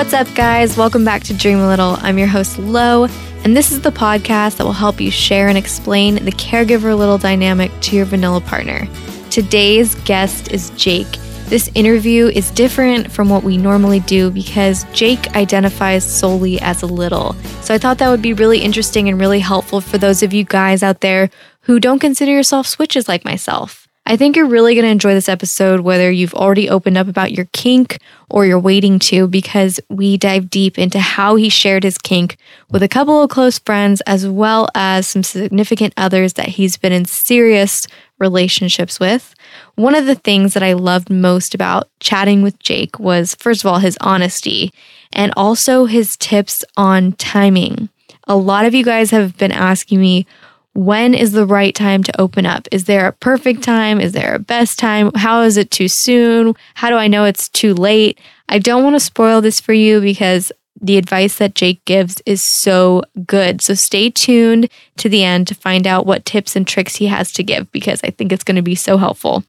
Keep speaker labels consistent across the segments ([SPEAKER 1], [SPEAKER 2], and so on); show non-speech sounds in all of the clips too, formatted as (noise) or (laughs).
[SPEAKER 1] What's up, guys? Welcome back to Dream a Little. I'm your host, Lo, and this is the podcast that will help you share and explain the caregiver little dynamic to your vanilla partner. Today's guest is Jake. This interview is different from what we normally do because Jake identifies solely as a little. So I thought that would be really interesting and really helpful for those of you guys out there who don't consider yourself switches like myself. I think you're really going to enjoy this episode, whether you've already opened up about your kink or you're waiting to, because we dive deep into how he shared his kink with a couple of close friends, as well as some significant others that he's been in serious relationships with. One of the things that I loved most about chatting with Jake was, first of all, his honesty and also his tips on timing. A lot of you guys have been asking me, when is the right time to open up? Is there a perfect time? Is there a best time? How is it too soon? How do I know it's too late? I don't want to spoil this for you because the advice that Jake gives is so good. So stay tuned to the end to find out what tips and tricks he has to give because I think it's going to be so helpful.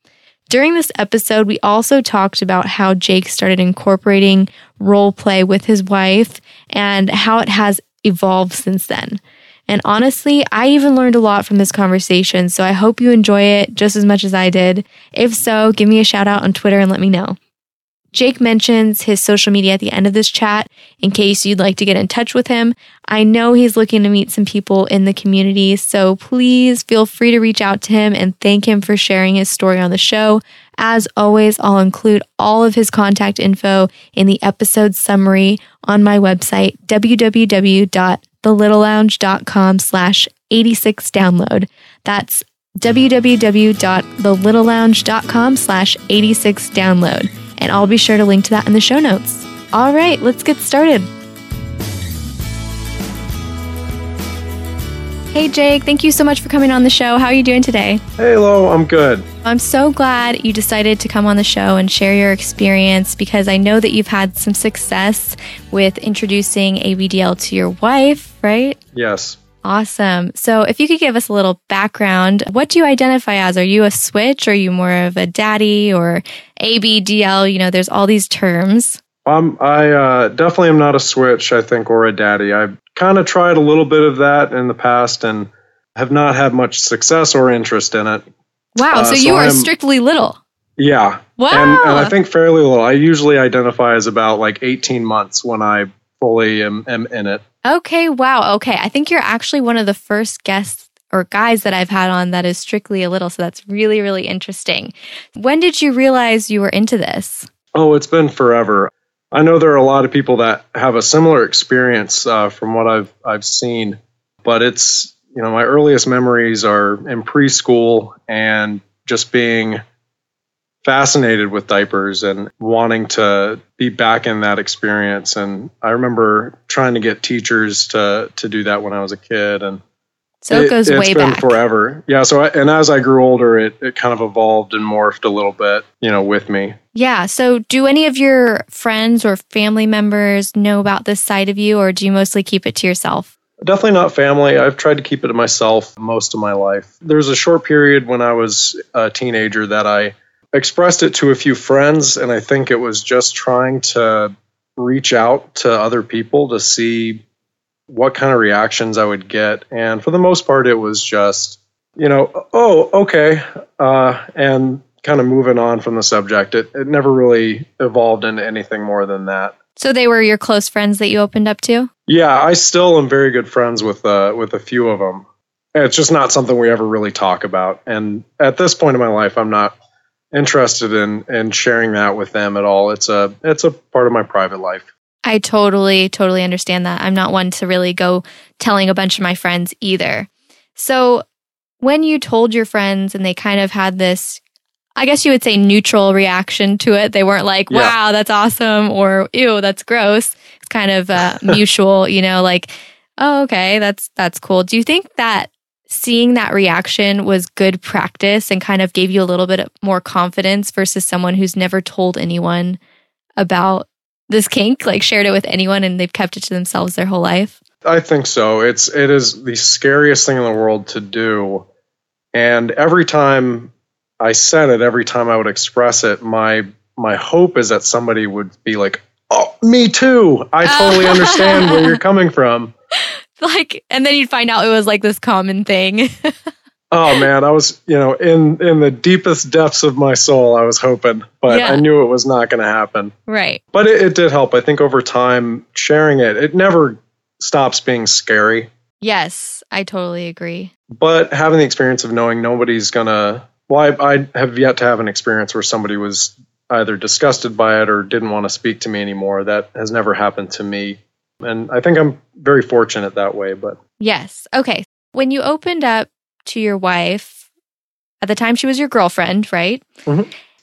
[SPEAKER 1] During this episode, we also talked about how Jake started incorporating role play with his wife and how it has evolved since then. And honestly, I even learned a lot from this conversation, so I hope you enjoy it just as much as I did. If so, give me a shout out on Twitter and let me know. Jake mentions his social media at the end of this chat in case you'd like to get in touch with him. I know he's looking to meet some people in the community, so please feel free to reach out to him and thank him for sharing his story on the show. As always, I'll include all of his contact info in the episode summary on my website, www.thelittlelounge.com slash 86 download. That's www.thelittlelounge.com slash 86 download and I'll be sure to link to that in the show notes. All right, let's get started. Hey, Jake, thank you so much for coming on the show. How are you doing today?
[SPEAKER 2] Hey, Lo, I'm good.
[SPEAKER 1] I'm so glad you decided to come on the show and share your experience because I know that you've had some success with introducing ABDL to your wife, right?
[SPEAKER 2] Yes.
[SPEAKER 1] Awesome. So, if you could give us a little background, what do you identify as? Are you a switch? Are you more of a daddy or ABDL? You know, there's all these terms.
[SPEAKER 2] Um, I uh, definitely am not a switch, I think, or a daddy. I've kind of tried a little bit of that in the past and have not had much success or interest in it.
[SPEAKER 1] Wow. Uh, so, you are strictly little.
[SPEAKER 2] Yeah.
[SPEAKER 1] Wow.
[SPEAKER 2] And, and I think fairly little. I usually identify as about like 18 months when I fully am, am in it.
[SPEAKER 1] Okay, wow. Okay. I think you're actually one of the first guests or guys that I've had on that is strictly a little. So that's really, really interesting. When did you realize you were into this?
[SPEAKER 2] Oh, it's been forever. I know there are a lot of people that have a similar experience uh, from what I've I've seen, but it's you know my earliest memories are in preschool and just being fascinated with diapers and wanting to be back in that experience. And I remember trying to get teachers to to do that when I was a kid. And
[SPEAKER 1] so it, goes
[SPEAKER 2] it,
[SPEAKER 1] way
[SPEAKER 2] been
[SPEAKER 1] back
[SPEAKER 2] forever. Yeah. So I, and as I grew older, it it kind of evolved and morphed a little bit, you know, with me.
[SPEAKER 1] Yeah. So do any of your friends or family members know about this side of you, or do you mostly keep it to yourself?
[SPEAKER 2] Definitely not family. I've tried to keep it to myself most of my life. There was a short period when I was a teenager that I expressed it to a few friends, and I think it was just trying to reach out to other people to see what kind of reactions I would get. And for the most part, it was just, you know, oh, okay, uh, and kind of moving on from the subject. It, it never really evolved into anything more than that.
[SPEAKER 1] So they were your close friends that you opened up to?
[SPEAKER 2] Yeah, I still am very good friends with uh, with a few of them. It's just not something we ever really talk about. And at this point in my life, I'm not interested in in sharing that with them at all. It's a it's a part of my private life.
[SPEAKER 1] I totally totally understand that. I'm not one to really go telling a bunch of my friends either. So when you told your friends and they kind of had this I guess you would say neutral reaction to it. They weren't like, "Wow, yeah. that's awesome," or "Ew, that's gross." It's kind of uh, (laughs) mutual, you know, like, "Oh, okay, that's that's cool." Do you think that seeing that reaction was good practice and kind of gave you a little bit more confidence versus someone who's never told anyone about this kink, like shared it with anyone and they've kept it to themselves their whole life?
[SPEAKER 2] I think so. It's it is the scariest thing in the world to do. And every time I said it, every time I would express it, my my hope is that somebody would be like, oh, me too. I oh. totally understand where you're (laughs) coming from.
[SPEAKER 1] Like, and then you'd find out it was like this common thing. (laughs)
[SPEAKER 2] Oh man, I was, you know, in in the deepest depths of my soul, I was hoping, but
[SPEAKER 1] Yeah.
[SPEAKER 2] I knew it was not going to happen.
[SPEAKER 1] right.
[SPEAKER 2] But it, it did help. I think over time, sharing it, it never stops being scary.
[SPEAKER 1] Yes, I totally agree.
[SPEAKER 2] But having the experience of knowing nobody's gonna, well, I, I have yet to have an experience where somebody was either disgusted by it or didn't want to speak to me anymore. That has never happened to me, and I think I'm very fortunate that way. But
[SPEAKER 1] Yes. Okay. When you opened up to your wife, at the time she was your girlfriend, right?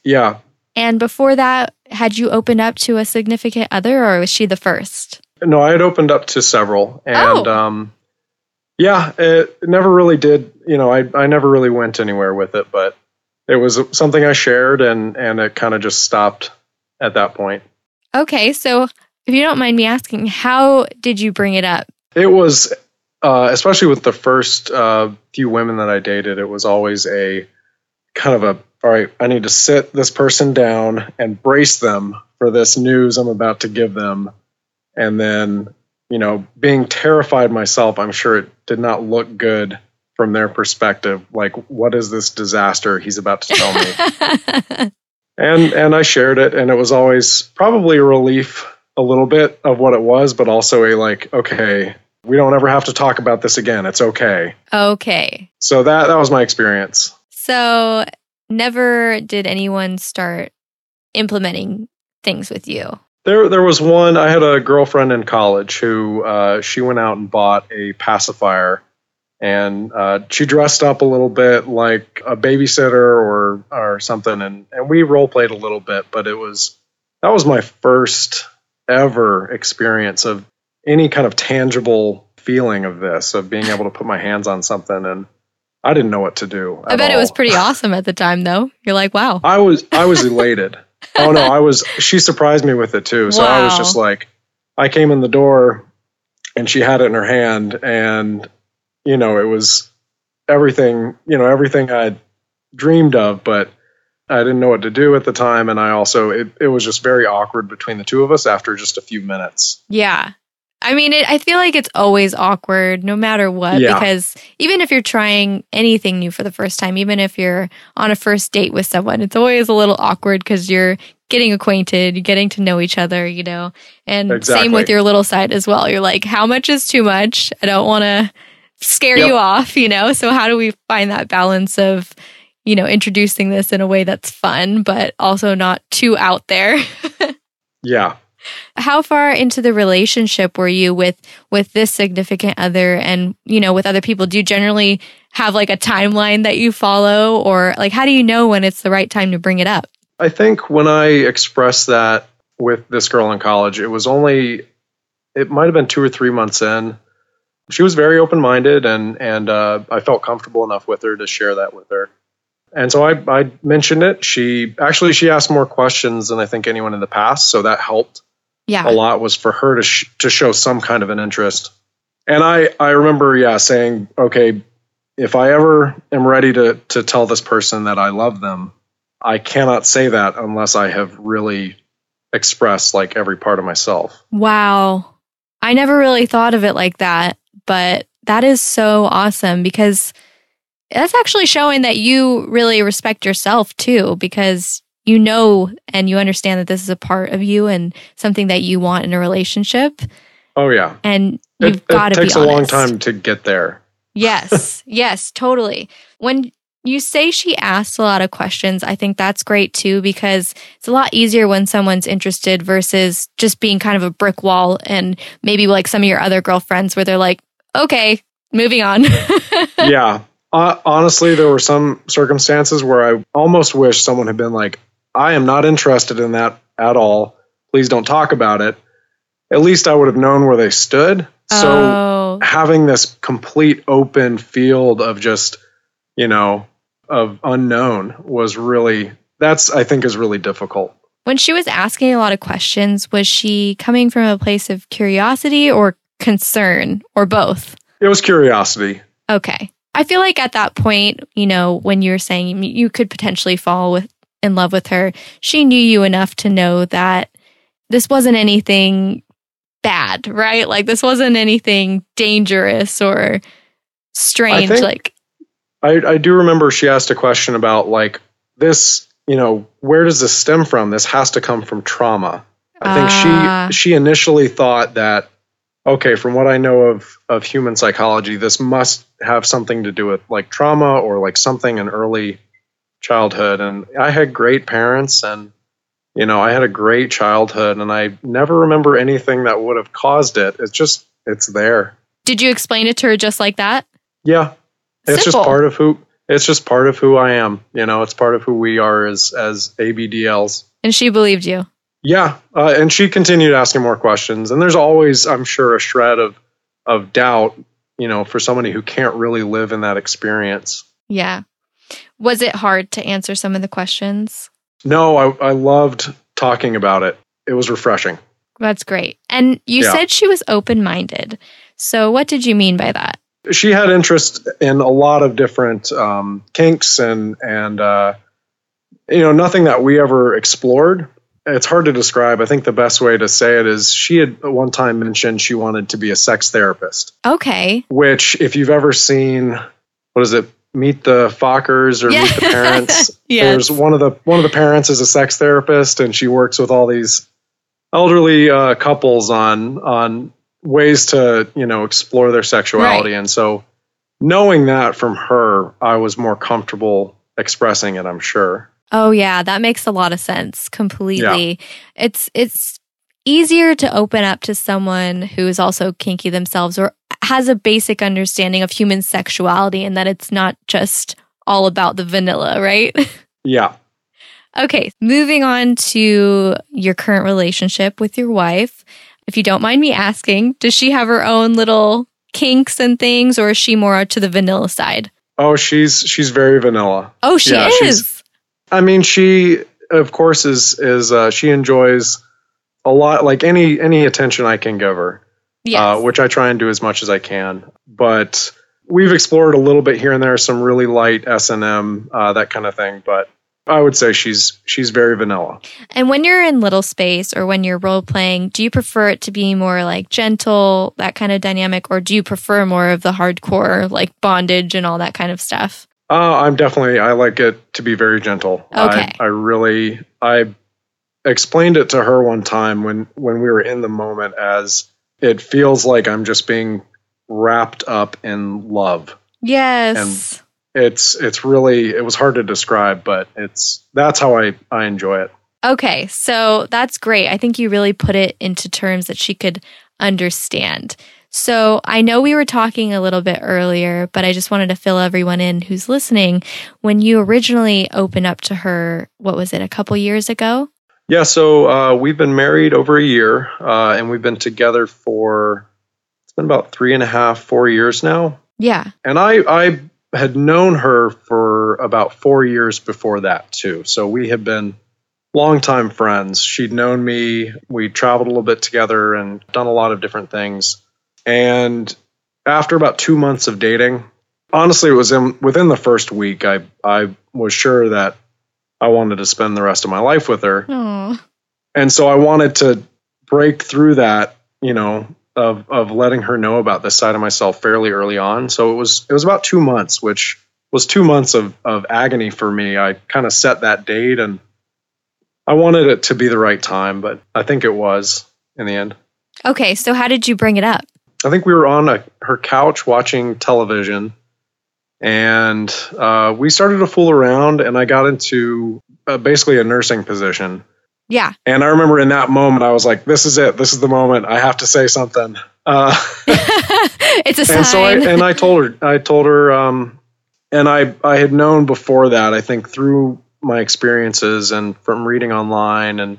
[SPEAKER 2] yeah,
[SPEAKER 1] And before that, had you opened up to a significant other or was she the first?
[SPEAKER 2] No, I had opened up to several, and
[SPEAKER 1] Oh.
[SPEAKER 2] um, yeah, it never really did. You know, I I never really went anywhere with it, but it was something I shared, and and it kind of just stopped at that point.
[SPEAKER 1] Okay. So if you don't mind me asking, how did you bring it up?
[SPEAKER 2] It was, uh, especially with the first uh, few women that I dated, it was always a kind of a all right. I need to sit this person down and brace them for this news I'm about to give them, and then you know, being terrified myself, I'm sure it did not look good from their perspective. Like, what is this disaster he's about to tell me? (laughs) and and I shared it, and it was always probably a relief, a little bit of what it was, but also a like, okay, we don't ever have to talk about this again. It's okay.
[SPEAKER 1] okay.
[SPEAKER 2] So that that was my experience.
[SPEAKER 1] So never did anyone start implementing things with you.
[SPEAKER 2] There, there was one. I had a girlfriend in college who uh, she went out and bought a pacifier, and uh, she dressed up a little bit like a babysitter or or something, and and we role played a little bit. But it was that was my first ever experience of any kind of tangible feeling of this, of being able to put my hands on something, and I didn't know what to do.
[SPEAKER 1] I bet it was pretty awesome at the time though. You're like, wow.
[SPEAKER 2] I was I was elated. (laughs) oh no, I was she surprised me with it too. So I was just like I came in the door and she had it in her hand and you know, it was everything, you know, everything I'd dreamed of, but I didn't know what to do at the time and I also it, it was just very awkward between the two of us after just a few minutes.
[SPEAKER 1] Yeah. I mean, it, I feel like it's always awkward no matter what,
[SPEAKER 2] Yeah.
[SPEAKER 1] because even if you're trying anything new for the first time, even if you're on a first date with someone, it's always a little awkward because you're getting acquainted, you're getting to know each other, you know, and same with your little side as well. You're like, how much is too much? I don't want to scare
[SPEAKER 2] Yep.
[SPEAKER 1] you off, you know? So, how do we find that balance of, you know, introducing this in a way that's fun, but also not too out there? (laughs)
[SPEAKER 2] Yeah.
[SPEAKER 1] How far into the relationship were you with with this significant other and you know with other people do you generally have like a timeline that you follow or like how do you know when it's the right time to bring it up
[SPEAKER 2] I think when I expressed that with this girl in college, it was only it might have been two or three months in. She was very open minded, and and uh, I felt comfortable enough with her to share that with her. And so I, I mentioned it. She actually she asked more questions than I think anyone in the past, so that helped
[SPEAKER 1] yeah
[SPEAKER 2] a lot. Was for her to sh- to show some kind of an interest. And I I remember yeah saying okay, if I ever am ready to to tell this person that I love them, I cannot say that unless I have really expressed like every part of myself.
[SPEAKER 1] wow i never really thought of it like that but that is so awesome because that's actually showing that you really respect yourself too because you know and you understand that this is a part of you and something that you want in a relationship
[SPEAKER 2] Oh yeah,
[SPEAKER 1] and you've got to be
[SPEAKER 2] takes a long time to get there.
[SPEAKER 1] Yes, (laughs) yes, totally. When you say she asks a lot of questions, I think that's great too because it's a lot easier when someone's interested versus just being kind of a brick wall and maybe like some of your other girlfriends where they're like, okay, moving on. (laughs)
[SPEAKER 2] yeah. Uh, honestly, there were some circumstances where I almost wish someone had been like, I am not interested in that at all. Please don't talk about it. At least I would have known where they stood. So
[SPEAKER 1] oh,
[SPEAKER 2] having this complete open field of just, you know, of unknown was really, that's, I think, is really difficult.
[SPEAKER 1] when she was asking a lot of questions, was she coming from a place of curiosity or concern or both?
[SPEAKER 2] It was curiosity.
[SPEAKER 1] Okay. I feel like at that point, you know, when you were saying you could potentially fall with in love with her, she knew you enough to know that this wasn't anything bad, right? Like this wasn't anything dangerous or strange.
[SPEAKER 2] think-
[SPEAKER 1] like,
[SPEAKER 2] I, I do remember she asked a question about like this, you know, where does this stem from? This has to come from trauma. I think
[SPEAKER 1] Ah.
[SPEAKER 2] she she initially thought that okay, from what I know of of human psychology, this must have something to do with like trauma or like something in early childhood. And I had great parents and you know, I had a great childhood and I never remember anything that would have caused it. It's just it's there.
[SPEAKER 1] did you explain it to her just like that?
[SPEAKER 2] Yeah, it's just part of who it's just part of who I am. You know, it's part of who we are as as ABDLs.
[SPEAKER 1] And she believed you.
[SPEAKER 2] Yeah, uh, and she continued asking more questions, and there's always, I'm sure, a shred of of doubt. You know, for somebody who can't really live in that experience.
[SPEAKER 1] Yeah. Was it hard to answer some of the questions?
[SPEAKER 2] No, I, I loved talking about it. It was refreshing.
[SPEAKER 1] That's great. And you
[SPEAKER 2] Yeah.
[SPEAKER 1] said she was open minded. So, what did you mean by that?
[SPEAKER 2] She had interest in a lot of different um, kinks and and uh, you know nothing that we ever explored. It's hard to describe. I think the best way to say it is she had at one time mentioned she wanted to be a sex therapist.
[SPEAKER 1] Okay.
[SPEAKER 2] Which, if you've ever seen, what is it? Meet the Fockers or
[SPEAKER 1] Yeah.
[SPEAKER 2] Meet the (laughs) Parents.
[SPEAKER 1] Yes.
[SPEAKER 2] There's one of the one of the parents is a sex therapist, and she works with all these elderly uh, couples on on ways to you know explore their sexuality. And so, knowing that from her, I was more comfortable expressing it. I'm sure.
[SPEAKER 1] Oh yeah, that makes a lot of sense completely. It's it's easier to open up to someone who is also kinky themselves or has a basic understanding of human sexuality and that it's not just all about the vanilla, right? (laughs)
[SPEAKER 2] Yeah.
[SPEAKER 1] okay, moving on to your current relationship with your wife. If you don't mind me asking, does she have her own little kinks and things or is she more to the vanilla side?
[SPEAKER 2] Oh, she's she's very vanilla.
[SPEAKER 1] Oh, she
[SPEAKER 2] Yeah,
[SPEAKER 1] is.
[SPEAKER 2] I mean, she of course is is uh, she enjoys a lot like any any attention I can give her,
[SPEAKER 1] Yes.
[SPEAKER 2] uh, which I try and do as much as I can. But we've explored a little bit here and there, some really light S and M uh, that kind of thing. But I would say she's she's very vanilla.
[SPEAKER 1] And when you're in little space or when you're role playing, do you prefer it to be more like gentle, that kind of dynamic, or do you prefer more of the hardcore, like bondage and all that kind of stuff?
[SPEAKER 2] Uh, I'm definitely I like it to be very gentle.
[SPEAKER 1] Okay.
[SPEAKER 2] I, I really I explained it to her one time when when we were in the moment as it feels like I'm just being wrapped up in love.
[SPEAKER 1] Yes.
[SPEAKER 2] And it's it's really it was hard to describe but it's that's how i i enjoy it
[SPEAKER 1] okay, so that's great. I think you really put it into terms that she could understand. So I know we were talking a little bit earlier, but I just wanted to fill everyone in who's listening. When you originally opened up to her, what was it, a couple years ago?
[SPEAKER 2] Yeah so uh, we've been married over a year uh, and we've been together for it's been about three and a half four years now.
[SPEAKER 1] Yeah.
[SPEAKER 2] and i i had known her for about four years before that too. So we had been longtime friends. She'd known me. We traveled a little bit together and done a lot of different things. And after about two months of dating honestly it was in, within the first week i i was sure that i wanted to spend the rest of my life with her
[SPEAKER 1] Oh.
[SPEAKER 2] and so I wanted to break through that, you know, of of letting her know about this side of myself fairly early on. So it was it was about two months, which was two months of of agony for me. I kind of set that date, and I wanted it to be the right time, but I think it was in the end.
[SPEAKER 1] Okay, so how did you bring it up?
[SPEAKER 2] I think we were on a, her couch watching television, and uh, we started to fool around, and I got into uh, basically a nursing position.
[SPEAKER 1] Yeah.
[SPEAKER 2] And I remember in that moment, I was like, "This is it. This is the moment. I have to say something." Uh, (laughs)
[SPEAKER 1] it's a sign.
[SPEAKER 2] and so I and I told her, I told her, um, and I I had known before that. I think through my experiences and from reading online, and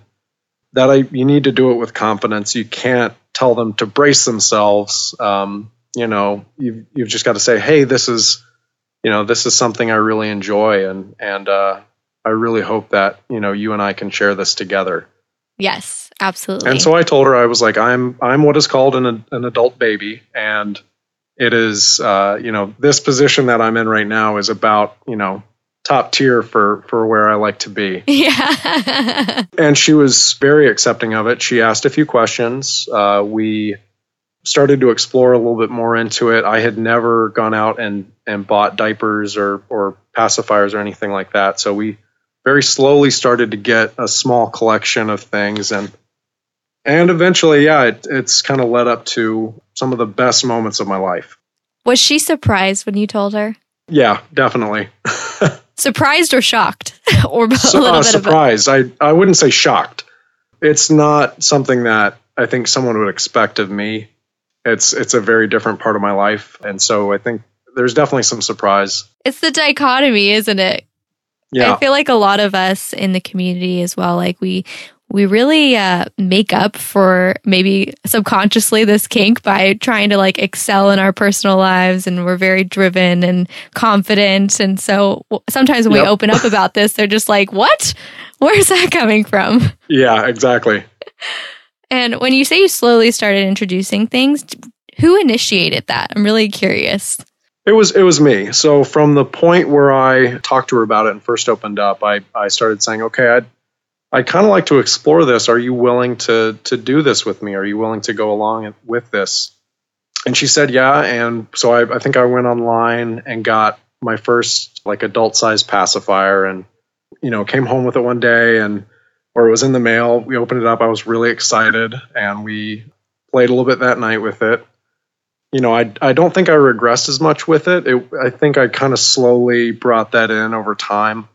[SPEAKER 2] that I you need to do it with confidence. You can't tell them to brace themselves. Um, you know, you've you've just got to say, "Hey, this is, you know, this is something I really enjoy," and and uh, I really hope that you know you and I can share this together.
[SPEAKER 1] yes, absolutely.
[SPEAKER 2] And so I told her I was like, I'm I'm what is called an an adult baby, and it is uh, you know this position that I'm in right now is about you know top tier for for where I like to be. (laughs)
[SPEAKER 1] Yeah.
[SPEAKER 2] and she was very accepting of it. She asked a few questions. Uh, we started to explore a little bit more into it. I had never gone out and and bought diapers or or pacifiers or anything like that. So we very slowly started to get a small collection of things and and eventually, yeah, it, it's kind of led up to some of the best moments of my life.
[SPEAKER 1] Was she surprised when you told her?
[SPEAKER 2] Yeah, definitely. (laughs)
[SPEAKER 1] surprised or shocked, (laughs) or a little
[SPEAKER 2] uh,
[SPEAKER 1] bit
[SPEAKER 2] surprised.
[SPEAKER 1] Of
[SPEAKER 2] I I wouldn't say shocked. It's not something that I think someone would expect of me. It's it's a very different part of my life, and so I think there's definitely some surprise.
[SPEAKER 1] It's the dichotomy, isn't it?
[SPEAKER 2] Yeah.
[SPEAKER 1] I feel like a lot of us in the community as well, like we we really uh, make up for maybe subconsciously this kink by trying to like excel in our personal lives and we're very driven and confident and so sometimes when yep. we open up about this they're just like what where's that coming from
[SPEAKER 2] yeah exactly (laughs)
[SPEAKER 1] and when you say you slowly started introducing things who initiated that i'm really curious
[SPEAKER 2] it was it was me so from the point where i talked to her about it and first opened up i i started saying okay i'd I'd kind of like to explore this. Are you willing to to do this with me? Are you willing to go along with this? And she said, yeah. And so I, I think I went online and got my first like adult size pacifier and, you know, came home with it one day and, or it was in the mail. We opened it up. I was really excited and we played a little bit that night with it. You know, I, I don't think I regressed as much with it. it I think I kind of slowly brought that in over time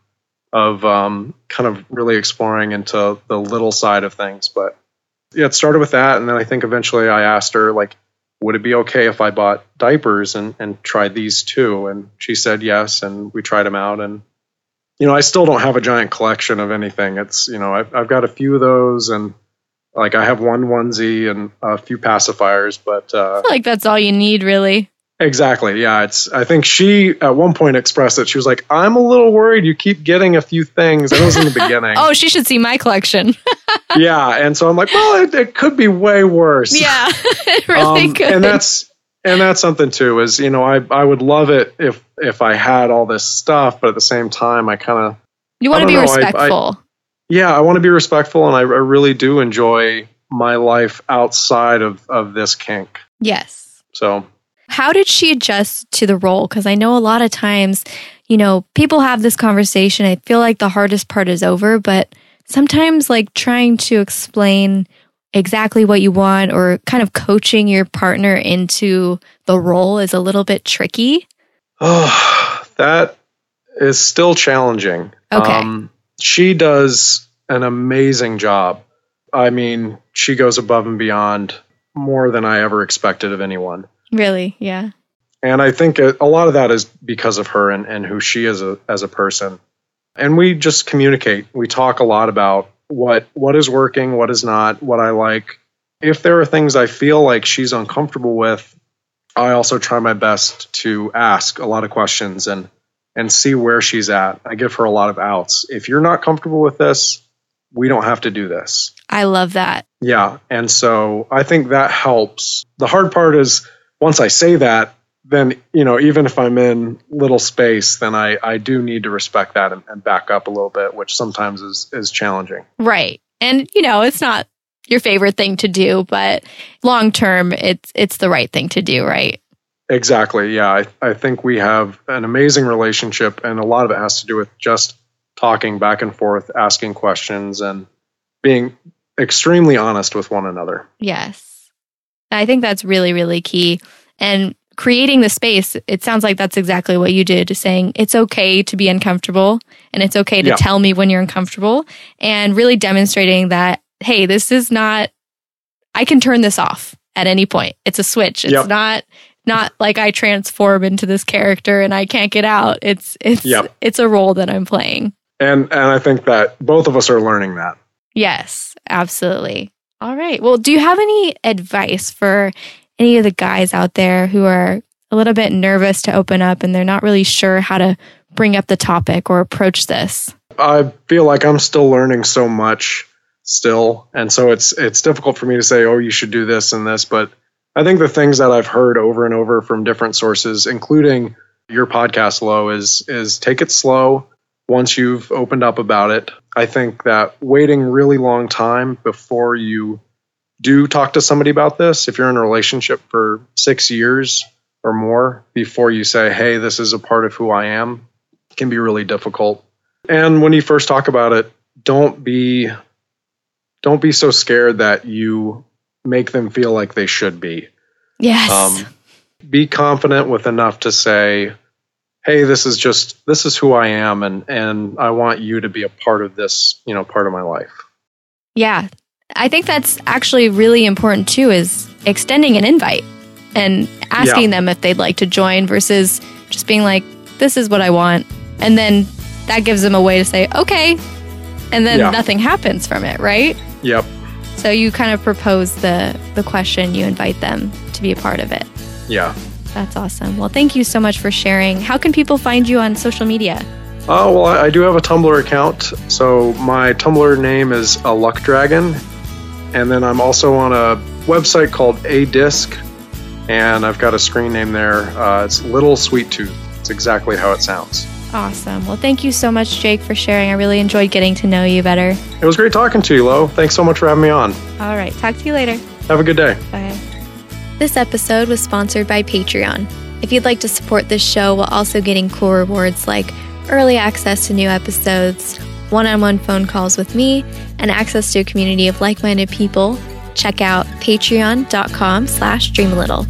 [SPEAKER 2] of um, kind of really exploring into the little side of things. But yeah, it started with that, and then I think eventually I asked her like, would it be okay if I bought diapers and and tried these too? And she said yes, and we tried them out, and you know I still don't have a giant collection of anything. It's you know I've I've got a few of those and. Like I have one onesie and a few pacifiers, but uh,
[SPEAKER 1] like that's all you need, really.
[SPEAKER 2] Exactly. Yeah. It's. I think she at one point expressed it. She was like, "I'm a little worried. You keep getting a few things." It was in the (laughs) beginning.
[SPEAKER 1] oh, she should see my collection.
[SPEAKER 2] yeah. And so I'm like, well, it, it could be way worse.
[SPEAKER 1] Yeah, (laughs) it really
[SPEAKER 2] um,
[SPEAKER 1] could.
[SPEAKER 2] And that's and that's something too. Is you know, I I would love it if if I had all this stuff, but at the same time, I kind of
[SPEAKER 1] you want to be know, respectful.
[SPEAKER 2] I, I, yeah, I want to be respectful, and I, I really do enjoy my life outside of of this kink.
[SPEAKER 1] Yes.
[SPEAKER 2] So
[SPEAKER 1] how did she adjust to the role? Because I know a lot of times, you know, people have this conversation. I feel like the hardest part is over, but sometimes like trying to explain exactly what you want or kind of coaching your partner into the role is a little bit tricky.
[SPEAKER 2] Oh, that is still challenging.
[SPEAKER 1] Okay. Um,
[SPEAKER 2] she does an amazing job. I mean, she goes above and beyond more than I ever expected of anyone.
[SPEAKER 1] Really? Yeah.
[SPEAKER 2] And I think a, lot of that is because of her and, and who she is a, as a person. And we just communicate. We talk a lot about what what is working, what is not, what I like. If there are things I feel like she's uncomfortable with, I also try my best to ask a lot of questions and and see where she's at. I give her a lot of outs. If you're not comfortable with this, we don't have to do this.
[SPEAKER 1] I love that.
[SPEAKER 2] Yeah. And so I think that helps. The hard part is once I say that, then you know even if I'm in little space, then I I do need to respect that and, and back up a little bit, which sometimes is is challenging.
[SPEAKER 1] Right, and you know it's not your favorite thing to do, but long term, it's it's the right thing to do, right?
[SPEAKER 2] Exactly. Yeah, I, I think we have an amazing relationship, and a lot of it has to do with just talking back and forth, asking questions, and being extremely honest with one another.
[SPEAKER 1] Yes. I think that's really, really key. And creating the space, it sounds like that's exactly what you did, saying it's okay to be uncomfortable and it's okay to yeah. tell me when you're uncomfortable and really demonstrating that, hey, this is not, I can turn this off at any point. It's a switch. It's yep. not not like I transform into this character and I can't get out. It's it's yep. it's a role that I'm playing.
[SPEAKER 2] And and I think that both of us are learning that.
[SPEAKER 1] Yes, absolutely. All right. Well, do you have any advice for any of the guys out there who are a little bit nervous to open up and they're not really sure how to bring up the topic or approach this?
[SPEAKER 2] I feel like I'm still learning so much still, and so it's it's difficult for me to say, "Oh, you should do this and this," but I think the things that I've heard over and over from different sources, including your podcast, Lo, is is take it slow, once you've opened up about it. I think that waiting really long time before you do talk to somebody about this, if you're in a relationship for six years or more before you say, hey, this is a part of who I am, can be really difficult. And when you first talk about it, don't be don't be so scared that you make them feel like they should be.
[SPEAKER 1] Yes. Um,
[SPEAKER 2] be confident with enough to say, "Hey, this is just this is who I am, and and I want you to be a part of this, you know, part of my life."
[SPEAKER 1] Yeah, I think that's actually really important too. Is extending an invite and asking yeah. them if they'd like to join versus just being like, "This is what I want," and then that gives them a way to say, "Okay," and then yeah. nothing happens from it, right?
[SPEAKER 2] Yep.
[SPEAKER 1] So you kind of propose the the question, you invite them to be a part of it.
[SPEAKER 2] Yeah.
[SPEAKER 1] That's awesome. Well, thank you so much for sharing. How can people find you on social media?
[SPEAKER 2] Oh, well, I do have a Tumblr account. So my Tumblr name is a luck dragon. And then I'm also on a website called ADISC, and I've got a screen name there. Uh, it's Little Sweet Tooth. It's exactly how it sounds.
[SPEAKER 1] Awesome. Well, thank you so much, Jake, for sharing. I really enjoyed getting to know you better.
[SPEAKER 2] It was great talking to you, Lo. Thanks so much for having me on.
[SPEAKER 1] All right. Talk to you later.
[SPEAKER 2] Have a good day.
[SPEAKER 1] Bye. This episode was sponsored by Patreon. If you'd like to support this show while also getting cool rewards like early access to new episodes, one-on-one phone calls with me, and access to a community of like-minded people, check out patreon.com slash dream a little.